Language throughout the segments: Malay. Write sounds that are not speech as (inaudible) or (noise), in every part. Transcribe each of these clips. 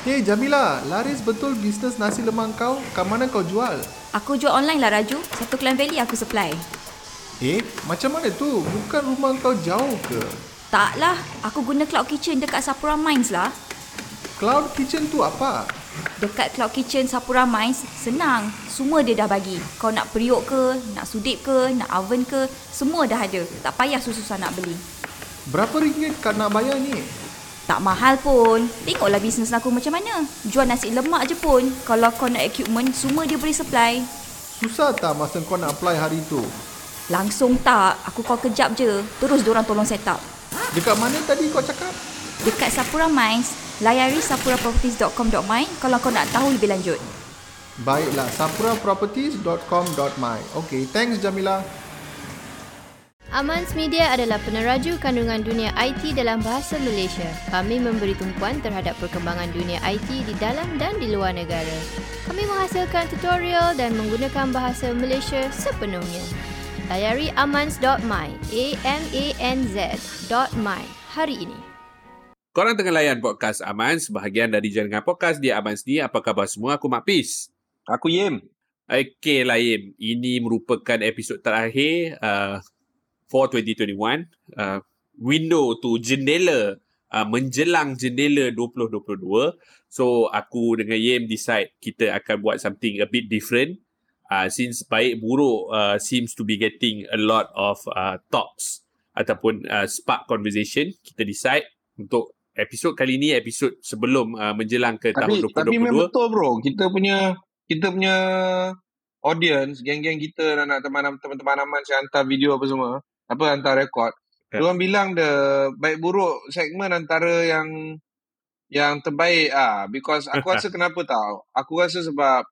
Hey Jamila, laris betul bisnes nasi lemak kau? Kat mana kau jual? Aku jual online lah Raju. Satu Klang Valley aku supply. Eh, macam mana tu? Bukan rumah kau jauh ke? Tak lah. Aku guna Cloud Kitchen dekat Sapura Mines lah. Cloud Kitchen tu apa? Dekat Cloud Kitchen Sapura Mines, senang. Semua dia dah bagi. Kau nak periuk ke, nak sudip ke, nak oven ke, semua dah ada. Tak payah susah-susah nak beli. Berapa ringgit kau nak bayar ni? Tak mahal pun. Tengoklah bisnes aku macam mana. Jual nasi lemak je pun. Kalau kau nak equipment, semua dia boleh supply. Susah tak masa kau nak apply hari tu? Langsung tak. Aku call kejap je. Terus diorang tolong set up. Dekat mana tadi kau cakap? Dekat Sapura Mines, layari sapuraproperties.com.my kalau kau nak tahu lebih lanjut. Baiklah, sapuraproperties.com.my. Okay, thanks Jamila. Amans Media adalah peneraju kandungan dunia IT dalam bahasa Malaysia. Kami memberi tumpuan terhadap perkembangan dunia IT di dalam dan di luar negara. Kami menghasilkan tutorial dan menggunakan bahasa Malaysia sepenuhnya. Layari amans.my, A-M-A-N-Z.my hari ini. Korang tengah layan podcast Amans, bahagian dari jaringan podcast di Amans ni. Apa khabar semua? Aku Mak Pis. Aku Yim. Okay lah Yim. Ini merupakan episod terakhir uh, for 2021. Uh, window tu jendela uh, menjelang jendela 2022. So aku dengan Yim decide kita akan buat something a bit different. Uh, since baik buruk uh, seems to be getting a lot of uh, talks ataupun uh, spark conversation, kita decide untuk episod kali ni episod sebelum uh, menjelang ke Tapi, tahun 2022. tapi memang betul bro. Kita punya kita punya audience, geng-geng kita dan nak teman teman-teman aman saya hantar video apa semua. Apa hantar rekod. Yeah. Diorang bilang the baik buruk segmen antara yang yang terbaik ah because aku rasa (laughs) kenapa tahu? Aku rasa sebab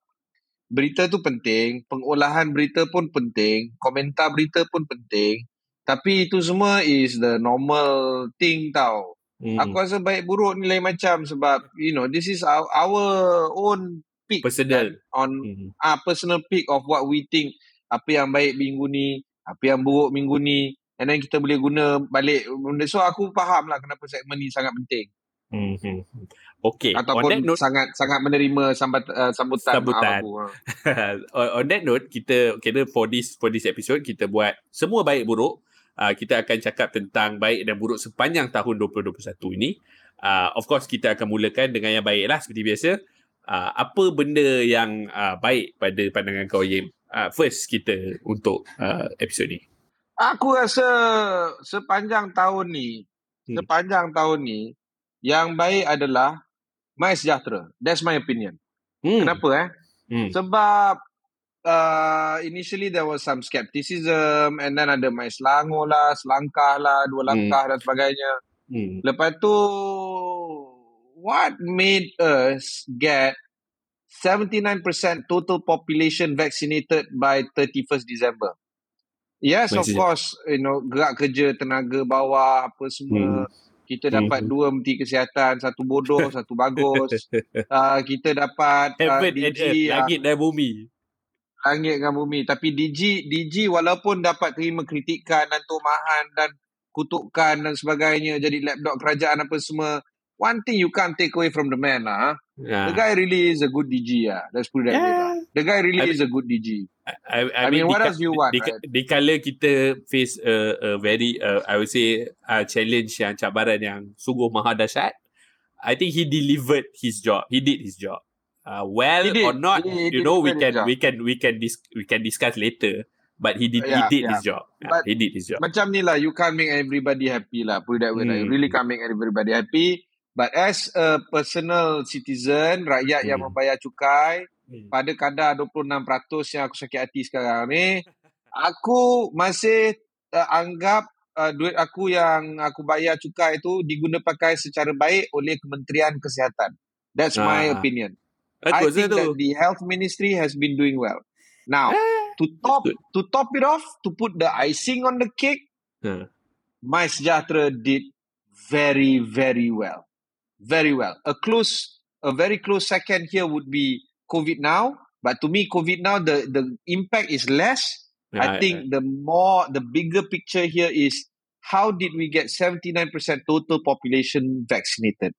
berita tu penting, pengolahan berita pun penting, komentar berita pun penting. Tapi itu semua is the normal thing tau. Hmm. Aku rasa baik buruk ni lain macam sebab you know this is our, our own pick Personal. on Hmm. ah personal pick of what we think apa yang baik minggu ni, apa yang buruk minggu ni and then kita boleh guna balik benda. So aku faham lah kenapa segmen ni sangat penting Hmm. hmm. Okay. on that ataupun note, sangat sangat menerima sambat, uh, sambutan, Sambutan. aku. ha. (laughs) on, on that note, kita kira for this for this episode kita buat semua baik buruk. Uh, kita akan cakap tentang baik dan buruk sepanjang tahun 2021 ini. Uh, of course kita akan mulakan dengan yang baik lah seperti biasa. Uh, apa benda yang uh, baik pada pandangan kau Yim? Uh, first kita untuk uh, episod ni. Aku rasa sepanjang tahun ni, Hmm. sepanjang tahun ni yang baik adalah My Sejahtera. That's my opinion. Hmm. Kenapa eh? Hmm. Sebab uh, initially there was some skepticism and then ada main Selangor lah, Selangkah lah, dua Hmm. langkah dan sebagainya. Hmm. Lepas tu, what made us get 79% total population vaccinated by 31st December? Yes, of course, you know, gerak kerja, tenaga bawah, apa semua. Kita dapat Hmm. dua menteri kesihatan, satu bodoh, (laughs) satu bagus. Uh, (laughs) kita dapat uh, Heaven and earth, DG, uh, langit dan bumi. langit dengan bumi. Tapi DG, DG walaupun dapat terima kritikan dan tomahan dan kutukan dan sebagainya, jadi lapdog kerajaan apa semua, one thing you can't take away from the man lah. Ah. The guy really is a good DG lah. Let's put it that way Yeah. lah. The guy really I is a good DG. I, I, I mean, what di, else you want, Di, right? di kala kita face a, a very, uh, I would say, uh, challenge yang cabaran yang sungguh maha dahsyat, I think he delivered his job. He did his job. Uh, well He did. or not, He- he you know, we can we can we can dis- we can discuss later. But he did he Yeah, did yeah. his job. Yeah, But- he did his job. Macam ni lah, you can't make everybody happy lah. Put it that way lah. You Hmm. really can't make everybody happy. But as a personal citizen, rakyat yang Hmm. membayar cukai, Hmm. pada kadar 26% yang aku sakit hati sekarang ni, (laughs) aku masih uh, anggap uh, duit aku yang aku bayar cukai itu diguna pakai secara baik oleh Kementerian Kesihatan. That's my Ah. opinion. I Bagus lah think that the health ministry has been doing well. Now, Eh, to top to top it off, to put the icing on the cake, Huh. My Sejahtera did very, very well. Very well. A close, a very close second here would be COVID now. But to me, COVID now, the, the impact is less. I Yeah, think the more, the bigger picture here is how did we get 79% total population vaccinated?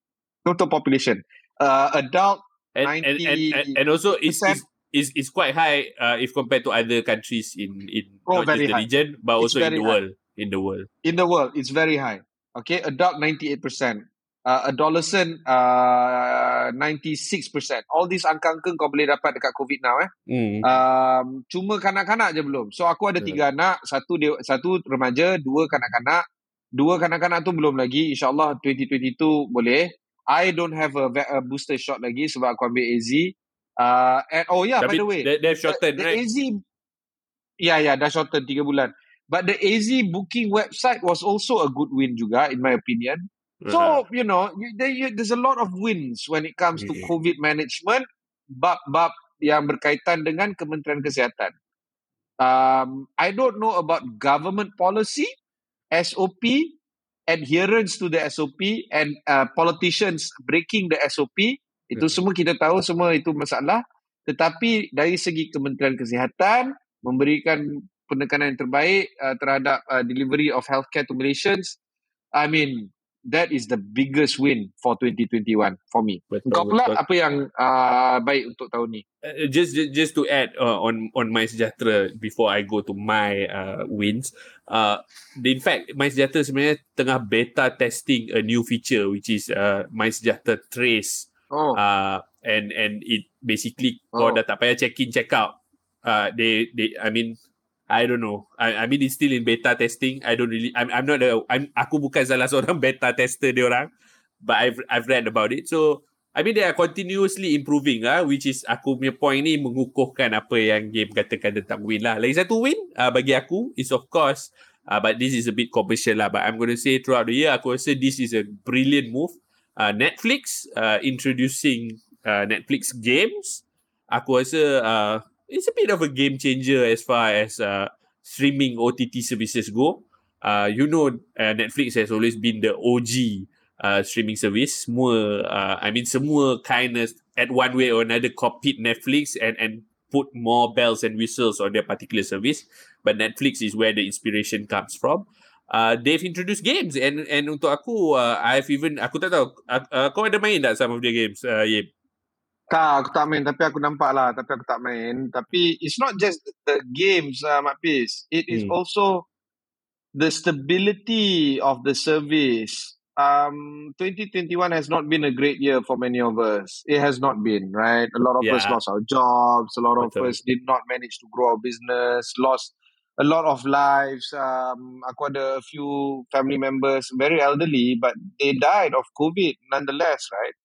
Total population. uh, adult and, and, and, and, and also it's, it's, it's, it's quite high uh, if compared to other countries in in Oh, not just the high. region but It's also in the high. world in the world. in the world. It's very high. Okay, adult 98%. Uh, adolescent uh, 96%. All these angka-angka kau boleh dapat dekat COVID now eh. Mm. Um, cuma kanak-kanak je belum. So aku ada Hmm. tiga anak, satu dewa, satu remaja, dua kanak-kanak. Dua kanak-kanak tu belum lagi. InsyaAllah 2022 boleh. I don't have a, a booster shot lagi sebab aku ambil AZ. Uh, and oh yeah, by Tapi the way, they, they've shortened the, the right? AZ, yeah, yeah, dah shorten tiga bulan. But the AZ booking website was also a good win juga, in my opinion. Uh-huh. So you know, you, there, you, there's a lot of wins when it comes to. COVID management, bab-bab yang berkaitan dengan Kementerian Kesihatan. Um, I don't know about government policy, SOP, adherence to the SOP, and uh, politicians breaking the SOP. Itu Mm. semua kita tahu semua itu masalah. Tetapi dari segi Kementerian Kesihatan memberikan penekanan yang terbaik uh, terhadap uh, delivery of healthcare to Malaysians. I mean, that is the biggest win for 2021 for me. Betul, Kau pula betul. apa yang uh, baik untuk tahun ni? Uh, just just just to add uh, on on my sejahtera before I go to my uh, wins. Uh, in fact, my sejahtera sebenarnya tengah beta testing a new feature which is uh, my sejahtera trace. Oh, Uh, and and it basically kau Oh. dah tak payah check in check out. Uh, they they I mean I don't know. I I mean it's still in beta testing. I don't really. I'm I'm not a. I'm aku bukan salah seorang (laughs) beta tester orang, but I've I've read about it. So I mean they are continuously improving ah, which is aku punya point ni mengukuhkan apa yang game katakan tentang win lah. Lagi satu win uh, bagi aku is of course, uh, but this is a bit commercial lah. But I'm going to say throughout the year aku rasa this is a brilliant move. Uh, Netflix uh, introducing uh, Netflix games. Aku rasa uh, it's a bit of a game changer as far as uh, streaming OTT services go. Uh, you know, uh, Netflix has always been the OG uh, streaming service. Semua, uh, I mean, semua kind of at one way or another copied Netflix and and put more bells and whistles on their particular service. But Netflix is where the inspiration comes from. Uh, they've introduced games and and untuk aku, uh, I've even aku tak tahu, uh, uh, kau ada main tak some of their games, uh, Yip? Tak, aku tak main tapi aku nampak lah tapi aku tak main. Tapi it's not just the games uh, Mak Pis. It is Hmm. also the stability of the service. Um, 2021 has not been a great year for many of us. It has not been, right? A lot of us Yeah. lost our jobs. A lot of Betul. us did not manage to grow our business. Lost a lot of lives. Um, aku ada a few family members, very elderly, but they died of COVID nonetheless, right?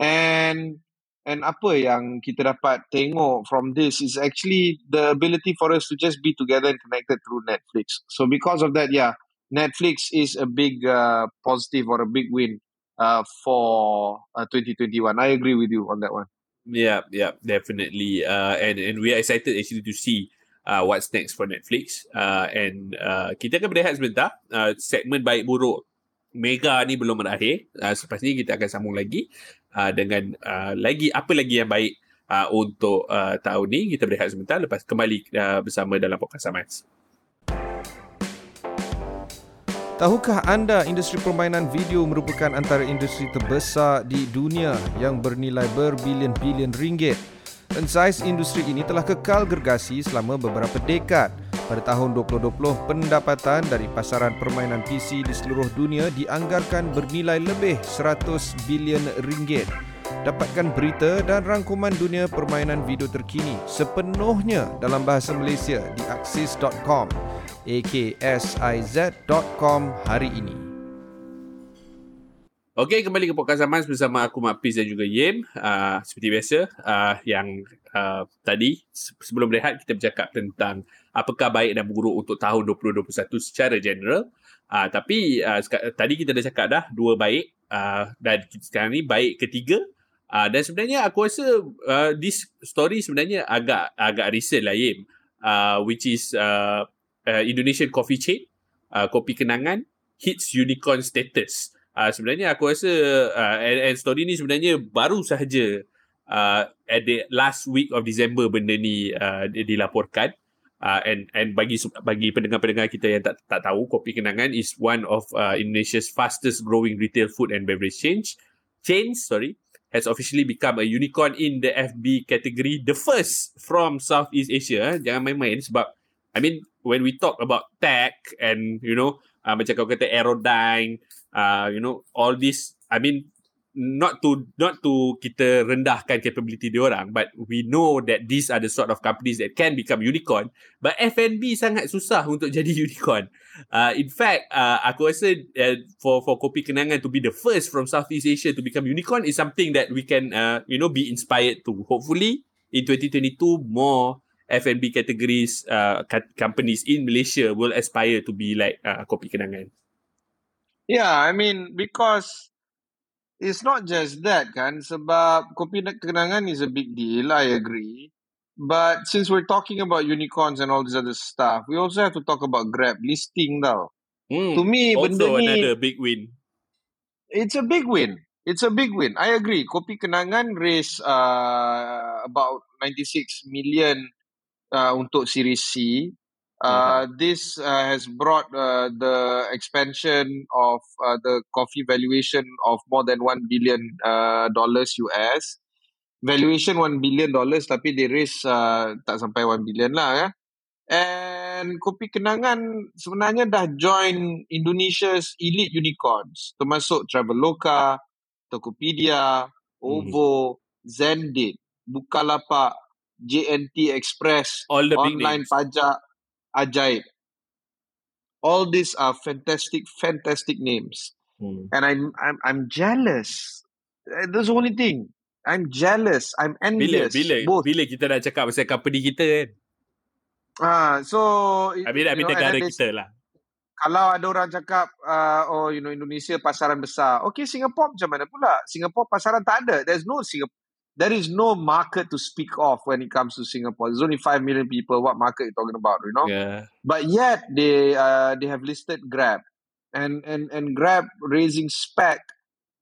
And and apa yang kita dapat tengok from this is actually the ability for us to just be together and connected through Netflix. So because of that, yeah, Netflix is a big uh, positive or a big win uh, for uh, 2021. I agree with you on that one. Yeah, yeah, definitely. Uh, and and we are excited actually to see uh, what's next for Netflix. Uh, and uh, kita akan berehat sebentar. Uh, segmen baik buruk Mega ni belum berakhir. Uh, selepas ni kita akan sambung lagi uh, dengan uh, lagi apa lagi yang baik uh, untuk uh, tahun ni. Kita berehat sebentar lepas kembali uh, bersama dalam podcast Samans. Tahukah anda industri permainan video merupakan antara industri terbesar di dunia yang bernilai berbilion-bilion ringgit? Dan saiz industri ini telah kekal gergasi selama beberapa dekad. Pada tahun 2020, pendapatan dari pasaran permainan PC di seluruh dunia dianggarkan bernilai lebih 100 bilion ringgit. Dapatkan berita dan rangkuman dunia permainan video terkini sepenuhnya dalam bahasa Malaysia di axis.com aksiz.com hari ini. Okey, kembali ke podcast Samans bersama aku Mak Piz dan juga Yim. Uh, seperti biasa, uh, yang uh, tadi se- sebelum berehat kita bercakap tentang apakah baik dan buruk untuk tahun 2021 secara general. Uh, tapi uh, tadi kita dah cakap dah dua baik uh, dan sekarang ni baik ketiga. Uh, dan sebenarnya aku rasa uh, this story sebenarnya agak agak recent lah Yim. Uh, which is uh, uh, Indonesian coffee chain, uh, kopi kenangan hits unicorn status. Uh, sebenarnya aku rasa uh, and, and story ni sebenarnya baru sahaja uh, at the last week of December benda ni uh, di- dilaporkan. Uh, and and bagi bagi pendengar-pendengar kita yang tak tak tahu Kopi Kenangan is one of uh, Indonesia's fastest growing retail food and beverage chains chains sorry has officially become a unicorn in the FB category, the first from Southeast Asia. Eh. Jangan main-main sebab I mean when we talk about tech and you know uh, macam kau kata Aerodyne, uh, you know all this. I mean not to not to kita rendahkan capability dia orang but we know that these are the sort of companies that can become unicorn. But F&B sangat susah untuk (laughs) jadi unicorn. Uh, in fact uh, aku rasa uh, for for kopi kenangan to be the first from Southeast Asia to become unicorn is something that we can uh, you know be inspired to. Hopefully in 2022 more F&B categories uh, companies in Malaysia will aspire to be like uh, kopi kenangan. Yeah i mean because It's not just that kan? Sebab kopi kenangan is a big deal I agree. But since we're talking about unicorns and all this other stuff we also have to talk about Grab listing tau. Mm, to me also benda ni another big win. It's a big win. It's a big win. I agree. Kopi kenangan raise uh, about 96 million uh, untuk series C Uh, this uh, has brought uh, the expansion of uh, the coffee valuation of more than 1 billion uh, dollars US. Valuation 1 billion dollars tapi they raise uh, tak sampai 1 billion lah ya. And Kopi Kenangan sebenarnya dah join Indonesia's elite unicorns termasuk Traveloka, Tokopedia, OVO, mm. Zendit, Bukalapak, JNT Express, All the online pajak, ajaib. All these are fantastic, fantastic names, hmm. and I'm I'm I'm jealous. Uh, that's the only thing. I'm jealous. I'm envious. Bila, bila, both. bila kita nak cakap pasal company kita kan? Ah, so I mean, I mean negara kita lah. Kalau ada orang cakap, uh, oh, you know, Indonesia pasaran besar. Okay, Singapore macam mana pula? Singapore pasaran tak ada. There's no Singapore there is no market to speak of when it comes to Singapore. There's only five million people. What market are you talking about? You know. Yeah. But yet they uh, they have listed Grab, and and and Grab raising spec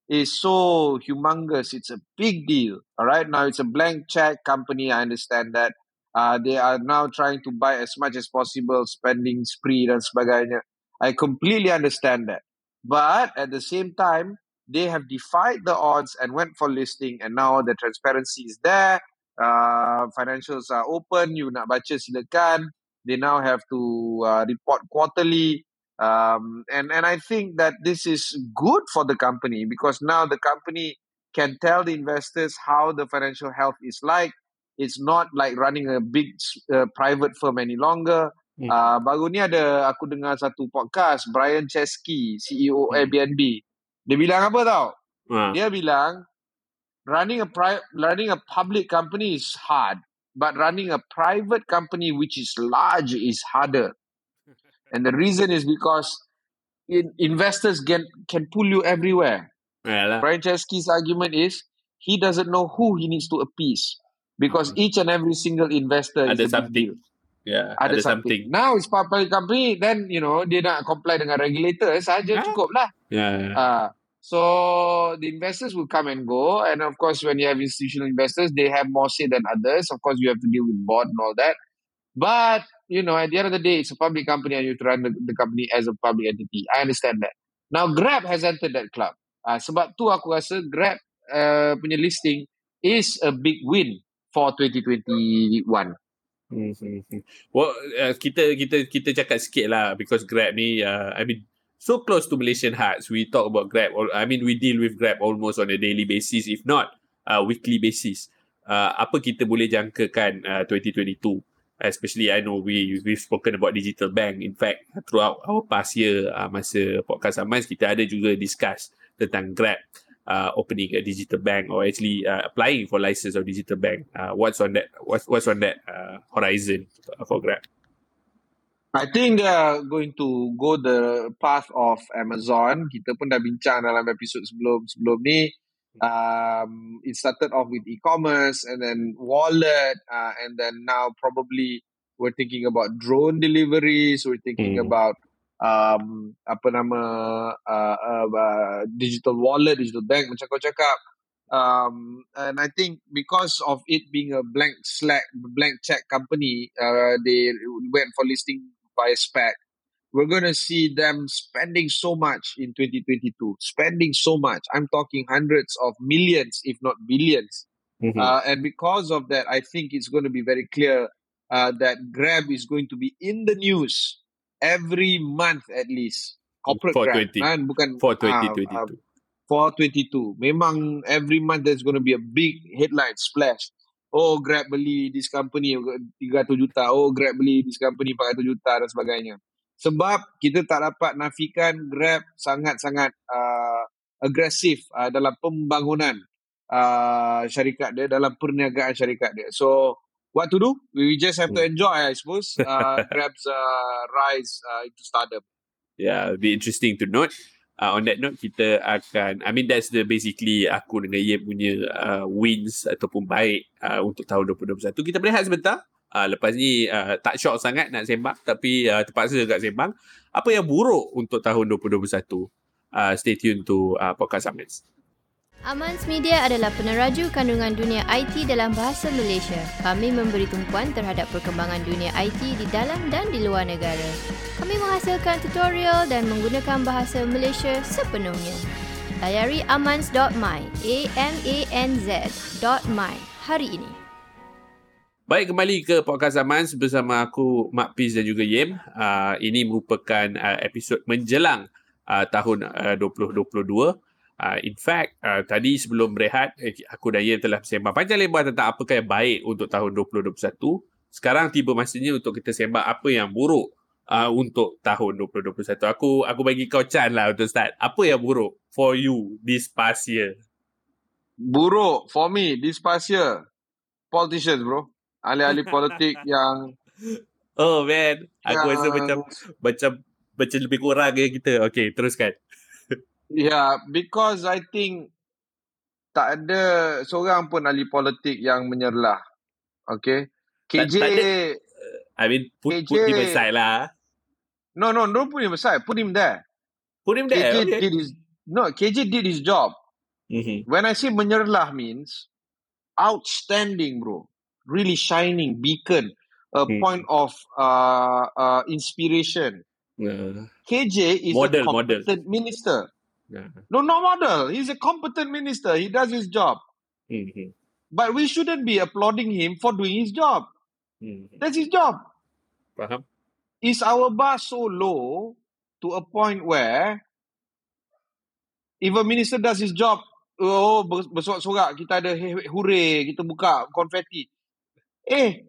is so humongous. It's a big deal. All right. Now it's a blank check company. I understand that. Uh, they are now trying to buy as much as possible, spending spree dan sebagainya. I completely understand that. But at the same time, they have defied the odds and went for listing and now the transparency is there. Uh, financials are open. You nak baca silakan. They now have to uh, report quarterly. Um, and and I think that this is good for the company because now the company can tell the investors how the financial health is like. It's not like running a big uh, private firm any longer. Hmm. uh, baru ni ada aku dengar satu podcast Brian Chesky CEO hmm. Airbnb Dia bilang apa tau? Ha. Dia bilang running a pri- running a public company is hard, but running a private company which is large is harder. (laughs) And the reason is because in, investors can can pull you everywhere. Yalah. Brian Chesky's argument is he doesn't know who he needs to appease because hmm. each and every single investor ada is something. Yeah, ada, ada something. something. Now it's public company, then you know dia nak comply dengan regulator saja cukup lah. Yeah. Uh, So the investors will come and go. And of course, when you have institutional investors, they have more say than others. Of course, you have to deal with board and all that. But, you know, at the end of the day, it's a public company and you have to run the, the company as a public entity. I understand that. Now, Grab has entered that club. Uh, sebab tu aku rasa Grab uh, punya listing is a big win for 2021. Mm-hmm. Well, uh, kita kita kita cakap sikit lah because Grab ni, uh, I mean, so close to Malaysian hearts. We talk about Grab. I mean, we deal with Grab almost on a daily basis, if not uh, weekly basis. Uh, apa kita boleh jangkakan uh, 2022? Especially, I know we we've spoken about digital bank. In fact, throughout our past year, uh, masa podcast Amaz, kita ada juga discuss tentang Grab uh, opening a digital bank or actually uh, applying for license of digital bank. Uh, what's on that? What's what's on that uh, horizon for Grab? I think they are going to go the path of Amazon. Kita pun dah bincang dalam episod sebelum sebelum ni. Um, it started off with e-commerce and then wallet, uh, and then now probably we're thinking about drone deliveries. We're thinking mm. about um, apa nama uh, uh, uh, digital wallet, digital bank macam kau cakap. Um, and I think because of it being a blank slack, blank check company, uh, they went for listing by spec. we're going to see them spending so much in 2022. Spending so much. I'm talking hundreds of millions, if not billions. Mhm. Uh, and because of that, I think it's going to be very clear uh, that Grab is going to be in the news every month at least. Corporate For Grab, 20 kan? Bukan for ah, 2022. ah, for 22. Memang every month there's going to be a big headline splash. Oh, Grab beli this company 300 juta. Oh, Grab beli this company 400 juta dan sebagainya. Sebab kita tak dapat nafikan Grab sangat-sangat uh, agresif uh, dalam pembangunan uh, syarikat dia, dalam perniagaan syarikat dia. So, what to do? We just have to enjoy, I suppose, (laughs) uh, Grab's uh, rise uh, into stardom. Yeah, it'll be interesting to note. Uh, on that note, kita akan, I mean that's the basically aku dengan Ye punya uh, wins ataupun baik uh, untuk tahun 2021. Kita berehat sebentar. Uh, lepas ni uh, tak shock sangat nak sembang tapi uh, terpaksa agak sembang. Apa yang buruk untuk tahun 2021? Uh, stay tuned to uh, Podcast Summits. Amans Media adalah peneraju kandungan dunia IT dalam bahasa Malaysia. Kami memberi tumpuan terhadap perkembangan dunia IT di dalam dan di luar negara. Kami menghasilkan tutorial dan menggunakan bahasa Malaysia sepenuhnya. Layari amans.my, A-M-A-N-Z.my hari ini. Baik, kembali ke Podcast Zaman bersama aku, Mak Piz dan juga Yem. Uh, ini merupakan uh, episod menjelang uh, tahun uh, 2022. Uh, in fact, uh, tadi sebelum berehat, eh, aku dan Yem telah sembang panjang lebar tentang apakah yang baik untuk tahun 2021. Sekarang tiba masanya untuk kita sembang apa yang buruk uh, untuk tahun 2021. Aku aku bagi kau Chan lah untuk start. Apa yang buruk for you this past year? Buruk for me this past year. Politicians, bro. Ahli-ahli politik (laughs) yang Oh man, aku yang rasa macam macam macam lebih kurang ya kita. Okay, teruskan. Yeah, because I think tak ada seorang pun ahli politik yang menyerlah. Okay. KJ, Tak- tak ada- I mean, put, put him KJ. aside lah. no, no, don't put him aside. Put him there. Put him there. KJ Okay. did his, no, KJ did his job. Mhm. When I say menyerlah means outstanding, bro. Really shining beacon, a Hmm. point of uh, uh, inspiration. Uh, KJ is Model, a model. competent minister. Yeah. No, not model. He's a competent minister. He does his job. Mhm. But we shouldn't be applauding him for doing his job. Mhm. That's his job. Faham? Is our bar so low to a point where if a minister does his job, oh ber- bersorak-sorak, kita ada hooray, kita buka konfeti. Eh,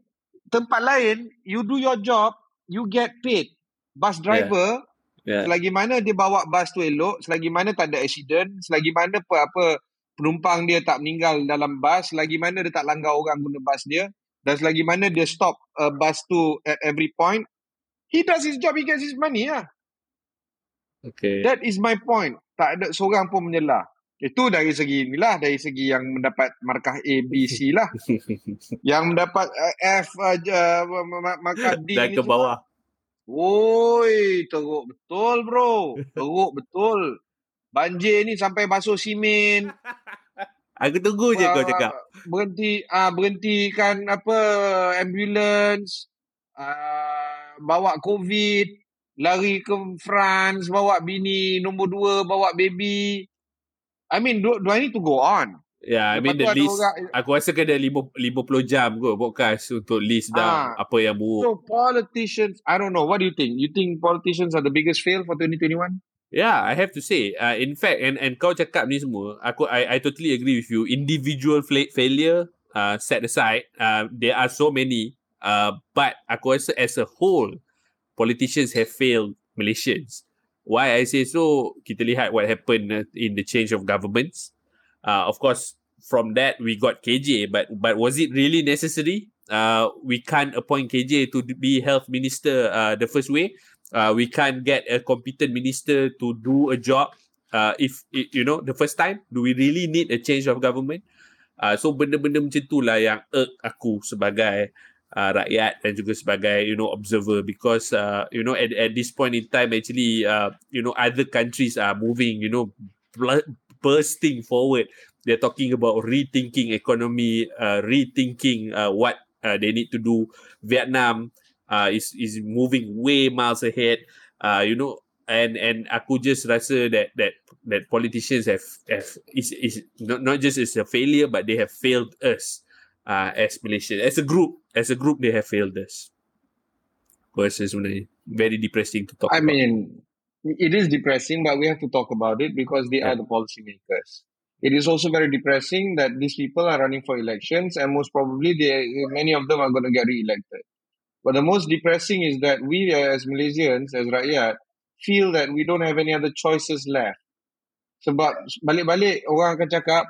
tempat lain, you do your job, you get paid. Bus driver, Yeah. Selagi mana dia bawa bas tu elok, selagi mana tak ada accident, selagi mana apa, apa penumpang dia tak meninggal dalam bas, selagi mana dia tak langgar orang guna bas dia, dan selagi mana dia stop uh, bas tu at every point, he does his job, he gets his money lah. Okay. That is my point. Tak ada seorang pun menyelah. Itu dari segi inilah, dari segi yang mendapat markah A, B, C lah. (laughs) yang mendapat uh, F, uh, uh, ma- ma- markah D Dan ke bawah. Woi, teruk betul bro. (laughs) Teruk betul. Banjir ni sampai basuh simen. (laughs) Aku tunggu je kau Ah, cakap. Berhenti ah berhentikan apa ambulance. Ah, bawa COVID. Lari ke France, bawa bini nombor dua, bawa baby. I mean, do, do I need to go on? Yeah, I mean the list. orang, Aku rasa kena 50, 50 jam kot podcast untuk list down Ah. apa yang buruk. so politicians, I don't know. What do you think? You think politicians are the biggest fail for 2021? Yeah, I have to say. Uh, in fact, and and kau cakap ni semua, aku I I totally agree with you. Individual fla- failure uh, set aside, uh, there are so many. Uh, but aku rasa as a whole, politicians have failed Malaysians. Why I say so? Kita lihat what happened uh, in the change of governments. Uh, of course, from that we got KJ, but but was it really necessary? Uh, we can't appoint KJ to be health minister uh, the first way. Uh, we can't get a competent minister to do a job uh, if i- you know the first time. Do we really need a change of government? Uh, so benda-benda macam tu lah yang irk aku sebagai uh, rakyat dan juga sebagai you know observer. Because uh, you know at, at this point in time actually uh, you know other countries are moving you know bursting forward they're talking about rethinking economy uh, rethinking uh, what uh, they need to do vietnam uh, is is moving way miles ahead. uh, you know and and aku just rasa that that that politicians have have is is not not just is a failure but they have failed us uh, as Malaysia as a group as a group they have failed us. Rasa sebenarnya very depressing to talk I about. mean, it is depressing, but we have to talk about it because they Yeah. are the policymakers. It is also very depressing that these people are running for elections, and most probably, they many of them are going to get re-elected. But the most depressing is that we, as Malaysians, as rakyat, feel that we don't have any other choices left. Sebab balik-balik orang akan cakap,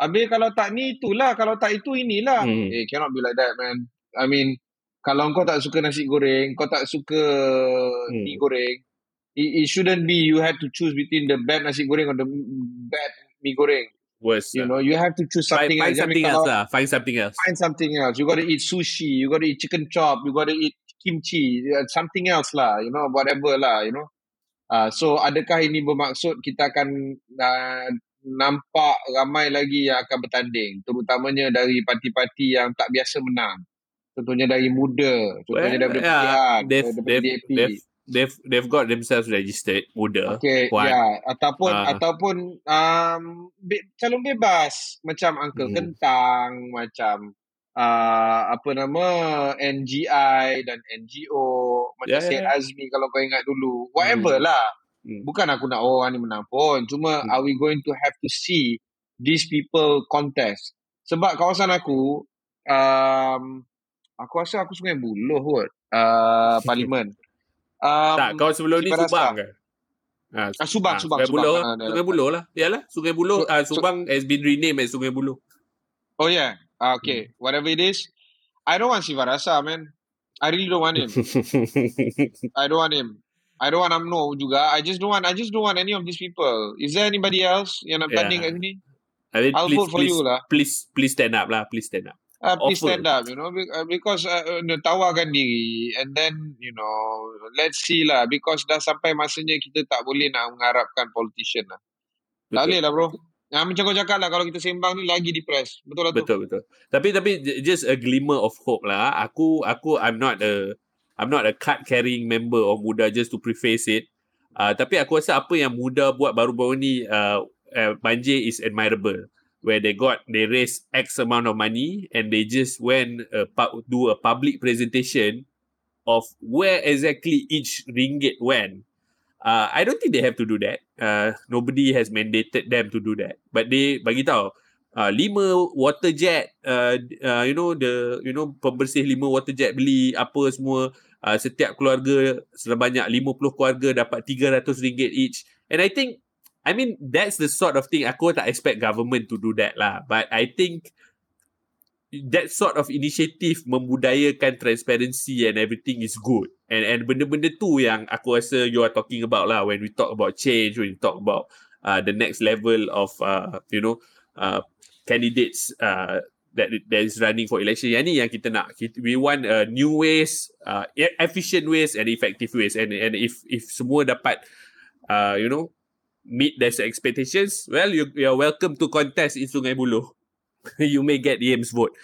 Habis kalau tak ni itulah, kalau tak itu inilah. Hmm. Eh, cannot be like that, man. I mean, kalau kau tak suka nasi goreng, kau tak suka Hmm. mi goreng, it, it shouldn't be you have to choose between the bad nasi goreng or the bad mi goreng. Worse. You uh, know, you have to choose find, something find else. Jangan something else lah. Find something else. Find something else. You got to eat sushi. You got to eat chicken chop. You got to eat kimchi. uh, Something else lah. You know, whatever lah. You know. Uh, so, adakah ini bermaksud kita akan uh, nampak ramai lagi yang akan bertanding, terutamanya dari parti-parti yang tak biasa menang. Contohnya dari muda, contohnya Well, daripada yeah, they've, daripada they've, DAP. they've, they've, they've got themselves registered muda. Okay, ya. Ataupun Ah. ataupun um, be, calon bebas macam Uncle Hmm. Kentang, macam uh, apa nama NGI dan NGO, macam Ya, Syed ya. Azmi kalau kau ingat dulu. Whatever Hmm. lah. Hmm. Bukan aku nak oh, orang ni menang pun. Cuma Hmm. are we going to have to see these people contest? Sebab kawasan aku, um, aku rasa aku Sungai Buloh kot, uh, (laughs) parlimen. Um, tak, kau sebelum ni. Subang ke? Ha, Ah, Subang, ah, Subang, Sungai Subang. Buloh. Ah, dah Sungai. Buloh lah. Yalah, Sungai Buloh. So- ah, so- Subang has been renamed as Sungai Buloh. Oh yeah. Uh, okay. Whatever it is, I don't want Siva Rasa, man. I really don't want him. (laughs) I don't want him. I don't want UMNO juga. I just don't want. I just don't want any of these people. Is there anybody else yang nak Yeah. tanding kat sini? I mean, I'll please, vote for please, you lah. please, please stand up lah. Please stand up. Uh, please Offer. stand up, you know, uh, because uh, uh, tawarkan diri and then, you know, let's see lah. Because dah sampai masanya kita tak boleh nak mengharapkan politician lah. Tak Betul. boleh lah, bro. Yang macam kau cakap lah, kalau kita sembang ni lagi depressed. Betul lah tu. Betul betul. Tapi tapi just a glimmer of hope lah. Aku aku I'm not a I'm not a card carrying member of Muda just to preface it. Uh, tapi aku rasa apa yang Muda buat baru-baru ni uh, uh, banjir is admirable. Where they got they raise X amount of money and they just went uh, pu- do a public presentation of where exactly each ringgit went. Uh, I don't think they have to do that. Uh, nobody has mandated them to do that. But they bagi tahu uh, lima water jet uh, uh, you know the you know pembersih lima water jet beli apa semua uh, setiap keluarga sebanyak 50 keluarga dapat 300 ringgit each and I think I mean that's the sort of thing aku tak expect government to do that lah. But I think that sort of initiative membudayakan transparency and everything is good. And and benda-benda tu yang aku rasa you are talking about lah. When we talk about change when we talk about uh, the next level of uh, you know uh, candidates uh, that that is running for election. Yang ni yang kita nak. We want uh, new ways uh, e- efficient ways and effective ways. And and if if semua dapat uh, you know meet their expectations well you you are welcome to contest in Sungai Buloh. (laughs) You may get Yam's vote.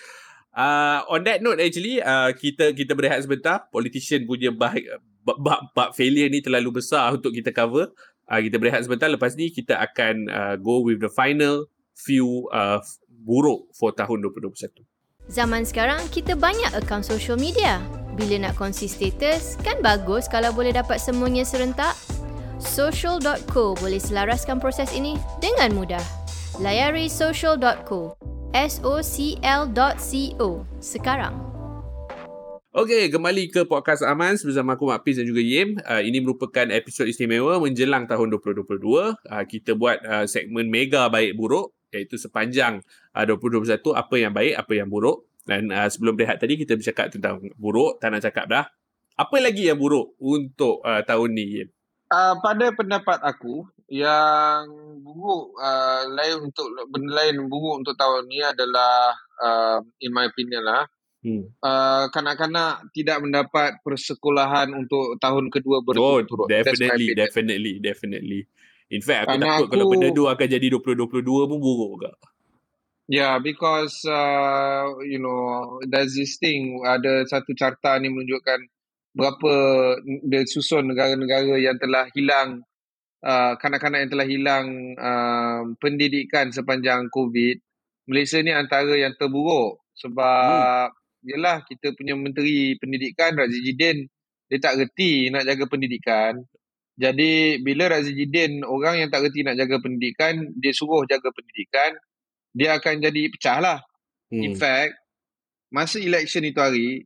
Uh, on that note actually uh, kita kita berehat sebentar. Politician punya bahag, bab, bab failure ni terlalu besar untuk kita cover. Uh, kita berehat sebentar. Lepas ni kita akan uh, go with the final few uh, buruk for tahun 2021 Zaman sekarang, kita banyak akaun social media. Bila nak kongsi status, kan bagus kalau boleh dapat semuanya serentak? Social.co boleh selaraskan proses ini dengan mudah. Layari social.co. S-O-C-L.co sekarang. Okey, kembali ke podcast Amans bersama aku Mak Piz dan juga Yim. Uh, ini merupakan episod istimewa menjelang tahun 2022. Uh, kita buat uh, segmen mega baik buruk iaitu sepanjang uh, 2021 apa yang baik, apa yang buruk. Dan uh, sebelum berehat tadi kita bercakap tentang buruk, tak nak cakap dah. Apa lagi yang buruk untuk uh, tahun ni Yim? Uh, pada pendapat aku yang buruk uh, lain untuk benda lain buruk untuk tahun ni adalah uh, in my opinion lah Hmm. uh, kanak-kanak tidak mendapat persekolahan untuk tahun kedua Oh, berturut-turut. My definitely, definitely, definitely. In fact, aku Anak takut kalau aku- benda tu akan jadi 2022 pun buruk juga. Yeah, because uh, you know there's this thing ada satu carta ni menunjukkan berapa dia susun negara-negara yang telah hilang uh, kanak-kanak yang telah hilang uh, pendidikan sepanjang COVID, Malaysia ni antara yang terburuk sebab hmm. yelah kita punya menteri pendidikan Razi Jidin dia tak reti nak jaga pendidikan. Jadi bila Razi Jidin orang yang tak reti nak jaga pendidikan, dia suruh jaga pendidikan, dia akan jadi pecah lah. Hmm. In fact, masa election itu hari,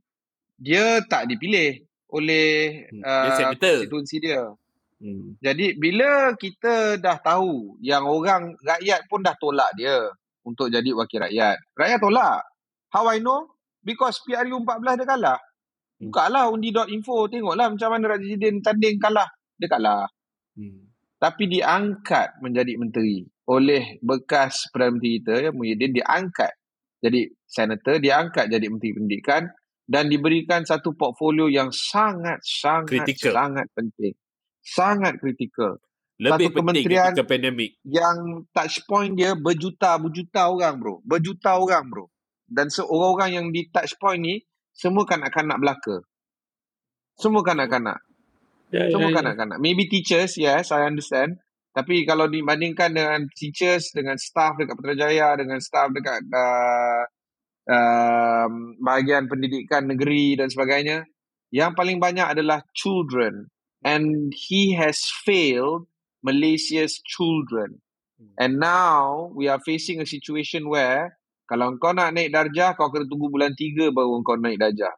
dia tak dipilih oleh hmm. uh, konstituensi dia. Hmm. Jadi bila kita dah tahu yang orang rakyat pun dah tolak dia untuk jadi wakil rakyat. Rakyat tolak. How I know? Because PRU 14 dia kalah. Hmm. Buka lah undi.info. Tengoklah macam mana Raja tanding kalah. Dia kalah. Hmm. Tapi diangkat menjadi menteri oleh bekas Perdana Menteri kita, ya, Muhyiddin, diangkat jadi senator, diangkat jadi menteri pendidikan dan diberikan satu portfolio yang sangat-sangat sangat penting sangat kritikal. Lebih Satu kementerian ketika pandemik. Yang touch point dia berjuta-berjuta orang bro. Berjuta orang bro. Dan seorang-orang yang di touch point ni, semua kanak-kanak belaka. Semua kanak-kanak. Yeah, semua yeah, ya. kanak-kanak. Yeah. Maybe teachers, yes, I understand. Tapi kalau dibandingkan dengan teachers, dengan staff dekat Putrajaya, dengan staff dekat uh, uh, bahagian pendidikan negeri dan sebagainya, yang paling banyak adalah children and he has failed Malaysia's children. Hmm. And now we are facing a situation where kalau kau nak naik darjah, kau kena tunggu bulan tiga baru kau naik darjah.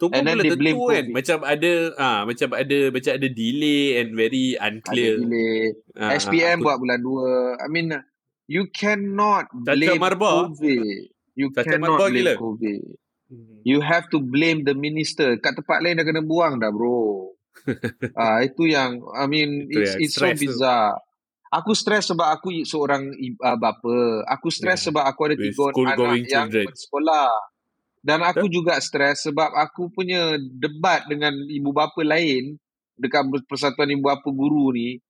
Tunggu and then they blame kan. Macam ada ah macam ada macam ada delay and very unclear. Ada delay. Ah, SPM aku... buat bulan dua. I mean you cannot blame COVID. You Caca cannot blame gila. COVID. Hmm. You have to blame the minister. Kat tempat lain dah kena buang dah bro (laughs) ah itu yang I mean itu it's, it's so bizarre. Tu. Aku stres sebab aku seorang uh, bapa. Aku stres yeah. sebab aku ada tiga anak yang bersekolah. Dan aku yeah. juga stres sebab aku punya debat dengan ibu bapa lain dekat persatuan ibu bapa guru ni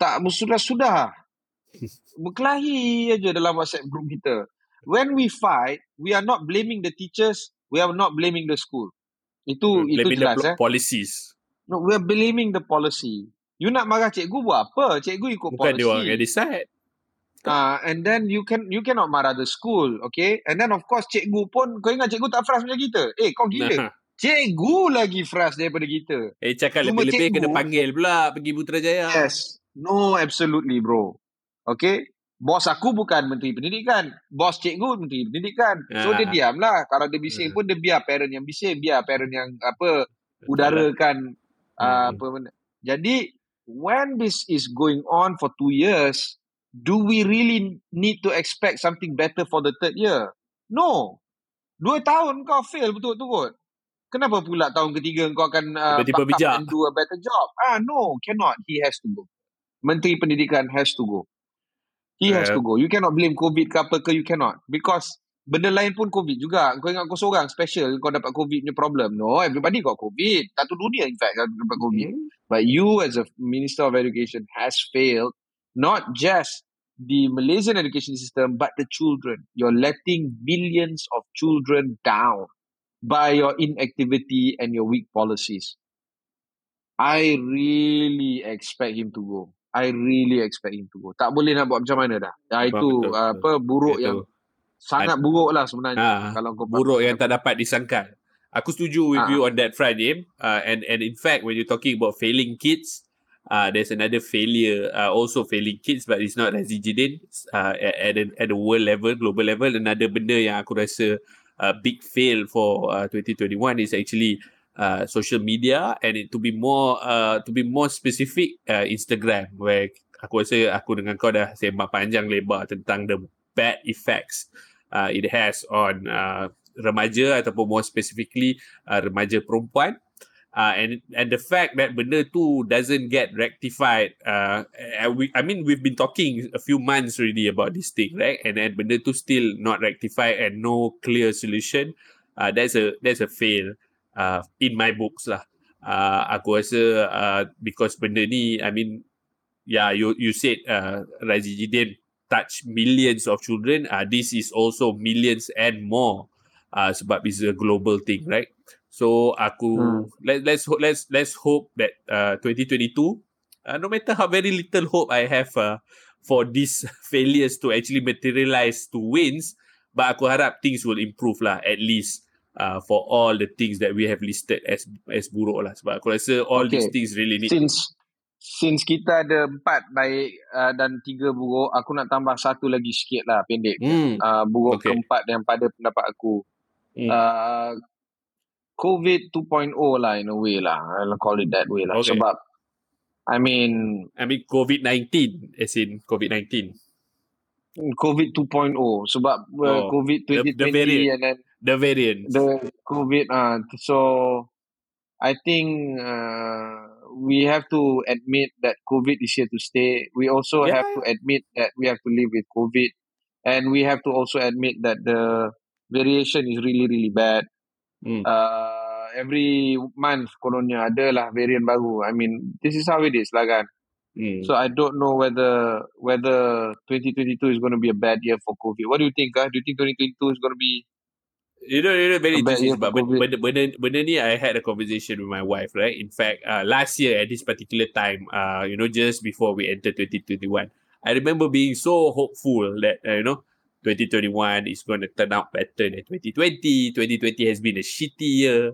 tak sudah-sudah. (laughs) Berkelahi aja dalam WhatsApp group kita. When we fight, we are not blaming the teachers, we are not blaming the school. Itu itu jelas the eh. policies. No, we're blaming the policy. You nak marah cikgu buat apa? Cikgu ikut Bukan policy. Bukan dia orang yang decide. Uh, and then you can you cannot marah the school, okay? And then of course cikgu pun, kau ingat cikgu tak frust macam kita? Eh, kau gila. Nah. Cikgu lagi frust daripada kita. Eh, cakap lebih-lebih kena panggil pula pergi Putrajaya. Yes. No, absolutely bro. Okay? Bos aku bukan menteri pendidikan. Bos cikgu menteri pendidikan. So dia ah. diam lah. Kalau dia bising uh. pun dia biar parent yang bising. Biar parent yang apa udarakan Uh, hmm. Jadi when this is going on for two years, do we really need to expect something better for the third year? No. Dua tahun kau fail betul-betul kot. Kenapa pula tahun ketiga kau akan uh, up and do a better job? Ah no, cannot. He has to go. Menteri Pendidikan has to go. He uh, has to go. You cannot blame COVID ke apa ke, you cannot. Because benda lain pun COVID juga. Kau ingat kau seorang special kau dapat COVID punya problem. No, everybody got COVID. Satu dunia in fact dapat COVID. Mm. But you as a Minister of Education has failed not just the Malaysian education system but the children. You're letting millions of children down by your inactivity and your weak policies. I really expect him to go. I really expect him to go. Tak boleh nak buat macam mana dah. Ya, itu betul, apa buruk betul. yang sangat buruk lah sebenarnya ha, kalau kau buruk yang tak dapat disangkal aku setuju with ha. you on that Friday uh, and and in fact when you talking about failing kids uh, there's another failure uh, also failing kids but it's not Jidin uh, at, at, a, at a world level global level another benda yang aku rasa uh, big fail for uh, 2021 is actually uh, social media and it, to be more uh, to be more specific uh, Instagram where aku rasa aku dengan kau dah sembang panjang lebar tentang the bad effects uh, it has on uh, remaja ataupun more specifically uh, remaja perempuan. Uh, and and the fact that benda tu doesn't get rectified uh, we, I mean we've been talking a few months already about this thing right? And then benda tu still not rectified and no clear solution. Uh, that's a that's a fail uh, in my books lah uh, aku rasa uh, because benda ni I mean yeah you you said uh, Razi Jidin touch millions of children. Uh, this is also millions and more uh, sebab it's a global thing, right? So aku Hmm. let let's let's let's hope that uh, 2022, uh, no matter how very little hope I have uh, for these (laughs) failures to actually materialize to wins, but aku harap things will improve lah at least uh, for all the things that we have listed as as buruk lah. Sebab aku rasa all Okay. these things really need. Since since kita ada empat baik uh, dan tiga buruk, aku nak tambah satu lagi sikit lah pendek. Hmm. Uh, buruk Okay. keempat yang pada pendapat aku. Hmm. Uh, COVID 2.0 lah in a way lah. I'll call it that way lah. Okay. Sebab I mean I mean COVID-19 as in COVID-19. COVID 2.0 sebab uh, Oh, COVID the- 2020 the variant. and then The variants. the COVID uh, so I think uh, we have to admit that COVID is here to stay. We also Yeah, have to admit that we have to live with COVID and we have to also admit that the variation is really really bad. Hmm. Uh, every month kononnya ada lah variant baru. I mean this is how it is lah kan. Hmm. So I don't know whether whether 2022 is going to be a bad year for COVID. What do you think? Ah, do you think 2022 is going to be You know, you know, very interesting benda, COVID. benda, benda, benda ni I had a conversation with my wife, right? In fact, uh, last year at this particular time, uh, you know, just before we enter 2021, I remember being so hopeful that, uh, you know, 2021 is going to turn out better than 2020. 2020 has been a shitty year.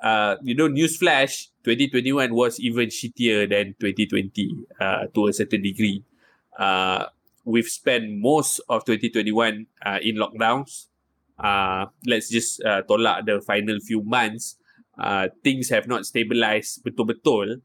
Uh, you know, newsflash, 2021 was even shittier than 2020 uh, to a certain degree. Uh, we've spent most of 2021 uh, in lockdowns. Uh, let's just uh, tolak the final few months. Uh, things have not stabilized betul-betul.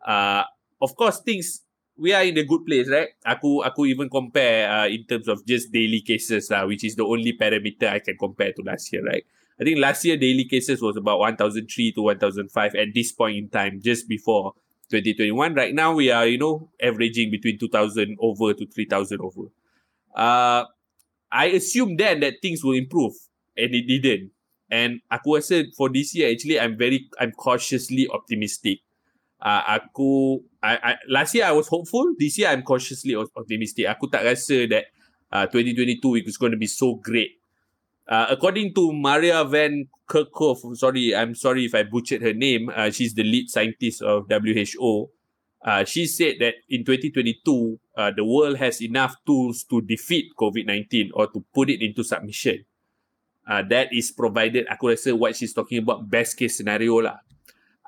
Uh, of course, things we are in a good place, right? Aku aku even compare uh, in terms of just daily cases, uh, which is the only parameter I can compare to last year, right? I think last year daily cases was about 1,003 to 1,005 at this point in time, just before 2021. Right now, we are, you know, averaging between 2,000 over to 3,000 over. Uh, I assumed then that things will improve and it didn't. And aku rasa for this year, actually, I'm very, I'm cautiously optimistic. Uh, aku, I, I, last year I was hopeful. This year I'm cautiously op- optimistic. Aku tak rasa that uh, 2022 is going to be so great. Uh, according to Maria Van Kerkhove, sorry, I'm sorry if I butchered her name. Uh, she's the lead scientist of WHO. Uh, she said that in 2022, uh, the world has enough tools to defeat COVID-19 or to put it into submission. Uh, that is provided, aku rasa what she's talking about, best case scenario lah.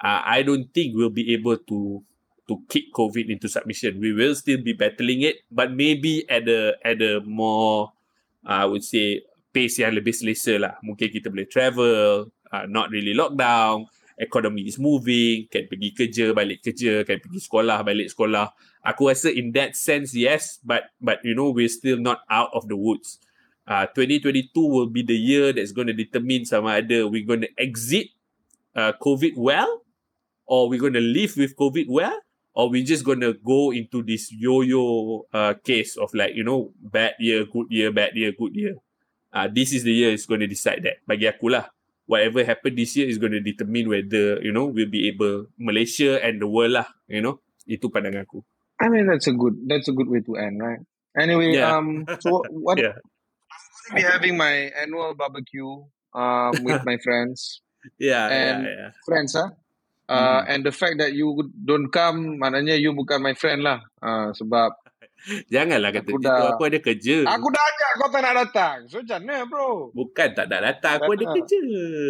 Uh, I don't think we'll be able to to kick COVID into submission. We will still be battling it, but maybe at a at a more, uh, I would say, pace yang lebih selesa lah. Mungkin kita boleh travel, uh, not really lockdown, economy is moving, can pergi kerja, balik kerja, can pergi sekolah, balik sekolah. Aku rasa in that sense, yes, but but you know, we're still not out of the woods. Uh, 2022 will be the year that's going to determine sama ada we're going to exit uh, COVID well, or we're going to live with COVID well, or we're just going to go into this yo-yo uh, case of like, you know, bad year, good year, bad year, good year. Uh, this is the year it's going to decide that. Bagi aku lah, whatever happen this year is going to determine whether, you know, we'll be able, Malaysia and the world lah, you know. Itu pandangan aku. I mean that's a good that's a good way to end, right? Anyway, Yeah. um so what (laughs) Yeah. I'll be having my annual barbecue um with (laughs) my friends. Yeah, And- yeah, yeah. Friends ah. Uh, Mhm. and the fact that you don't come maknanya you bukan my friend lah. Uh, sebab Janganlah kata Aku dah- Aku ada kerja. aku dah ajak kau tak nak datang. So macam mana bro? Bukan tak nak datang. Aku ada Ah. kerja.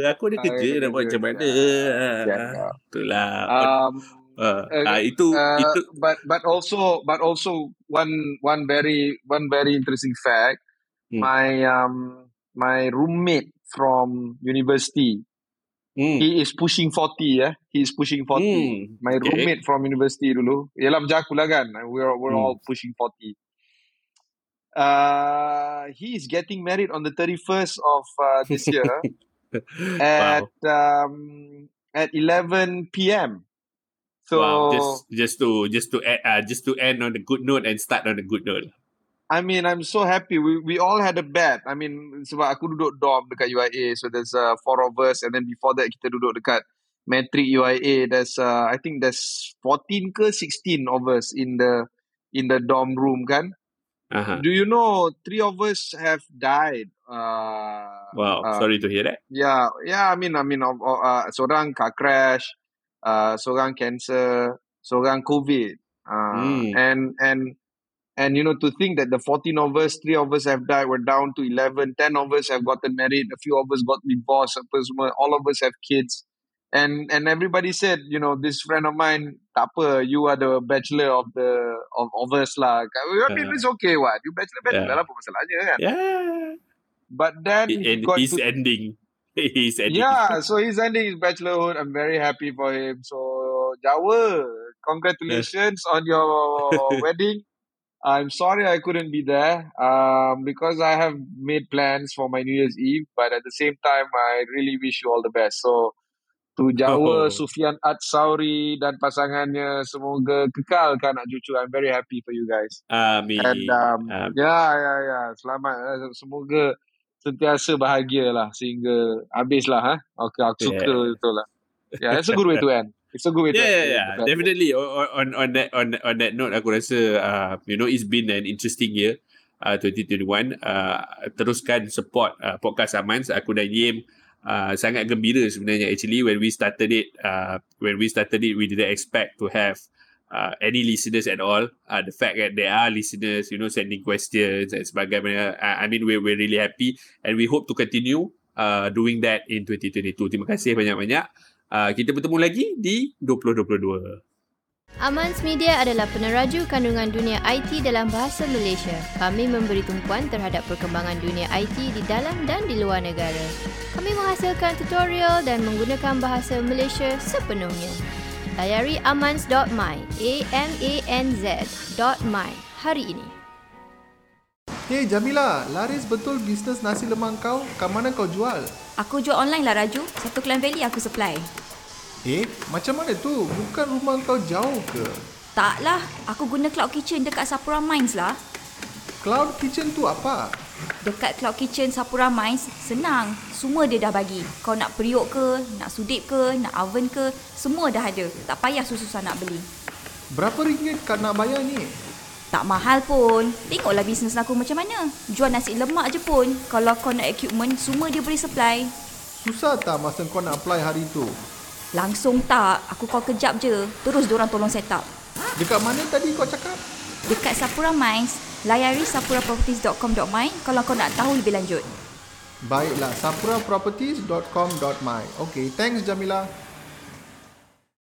Aku ada Ah, kerja. ada Nak buat macam mana. Ah, ya. Itulah. Um, Ah, uh, ah, itu, uh, itu. but but also but also one one very one very interesting fact. Hmm. My um my roommate from university, Hmm. he is pushing 40 ya. He is pushing 40. Hmm. My okay. roommate from university dulu. Yalah macam aku lah kan. We're we're Hmm. all pushing 40. Uh, he is getting married on the 31st of uh, this year (laughs) at um, at 11 p.m. So wow. Just just to just to add, uh, just to end on a good note and start on a good note. I mean, I'm so happy. We we all had a bet. I mean, sebab aku duduk dorm dekat UIA, so there's uh, four of us, and then before that kita duduk dekat Matric UIA. There's uh, I think there's 14 ke 16 of us in the in the dorm room kan. Uh-huh. Do you know three of us have died? Uh, Wow, uh, sorry to hear that. Yeah, yeah. I mean, I mean, of, uh, seorang car crash, uh, seorang cancer, seorang COVID, uh, Hmm. and and and you know to think that the fourteen of us, three of us have died, we're down to 11, 10 of us have gotten married, a few of us got divorced, all of us have kids, and and everybody said, you know, this friend of mine, tak apa, you are the bachelor of the of, of us lah. I mean, Yeah. it's okay, what? You bachelor, bachelor Yeah. lah, apa masalahnya kan? Yeah. But then It, he he's to ending. (laughs) he's ending. Yeah, so he's ending his bachelorhood. I'm very happy for him. So Jawa, congratulations on your (laughs) wedding. I'm sorry I couldn't be there um, because I have made plans for my New Year's Eve, but at the same time, I really wish you all the best. So to Jawa, (laughs) Oh. Sufian Atsauri dan pasangannya, semoga kekal kan cucu. I'm very happy for you guys. Amin. And um, Amin. ya, ya, ya. Selamat. eh, Semoga sentiasa bahagia lah sehingga habis lah. Ha? Okay, aku suka Yeah. betul lah. Yeah, it's a good way to end. It's a good way to Yeah, yeah, yeah. Definitely. On, on on that on on that note, aku rasa uh, you know it's been an interesting year. Uh, 2021 uh, teruskan support uh, podcast Amans aku dan Yim uh, sangat gembira sebenarnya actually when we started it uh, when we started it we didn't expect to have uh, any listeners at all uh, the fact that there are listeners you know sending questions and sebagainya uh, I mean we're, we're really happy and we hope to continue uh, doing that in 2022 terima kasih banyak-banyak uh, kita bertemu lagi di 2022 Amans Media adalah peneraju kandungan dunia IT dalam bahasa Malaysia. Kami memberi tumpuan terhadap perkembangan dunia IT di dalam dan di luar negara. Kami menghasilkan tutorial dan menggunakan bahasa Malaysia sepenuhnya. Layari amans.my, A-M-A-N-Z dot my hari ini. Hey Jamila, laris betul bisnes nasi lemak kau? Kat mana kau jual? Aku jual online lah Raju. Satu Klang Valley aku supply. Eh, macam mana tu? Bukan rumah kau jauh ke? Taklah, aku guna Cloud Kitchen dekat Sapura Mines lah. Cloud Kitchen tu apa? Dekat Cloud Kitchen Sapura Mines, senang. Semua dia dah bagi. Kau nak periuk ke, nak sudip ke, nak oven ke, semua dah ada. Tak payah susah-susah nak beli. Berapa ringgit kau nak bayar ni? Tak mahal pun. Tengoklah bisnes aku macam mana. Jual nasi lemak je pun. Kalau kau nak equipment, semua dia boleh supply. Susah tak masa kau nak apply hari tu? Langsung tak. Aku call kejap je. Terus diorang tolong set up. Dekat mana tadi kau cakap? Dekat Sapura Mines, layari sapuraproperties.com.my kalau kau nak tahu lebih lanjut. Baiklah, sapuraproperties.com.my Okay, thanks Jamila.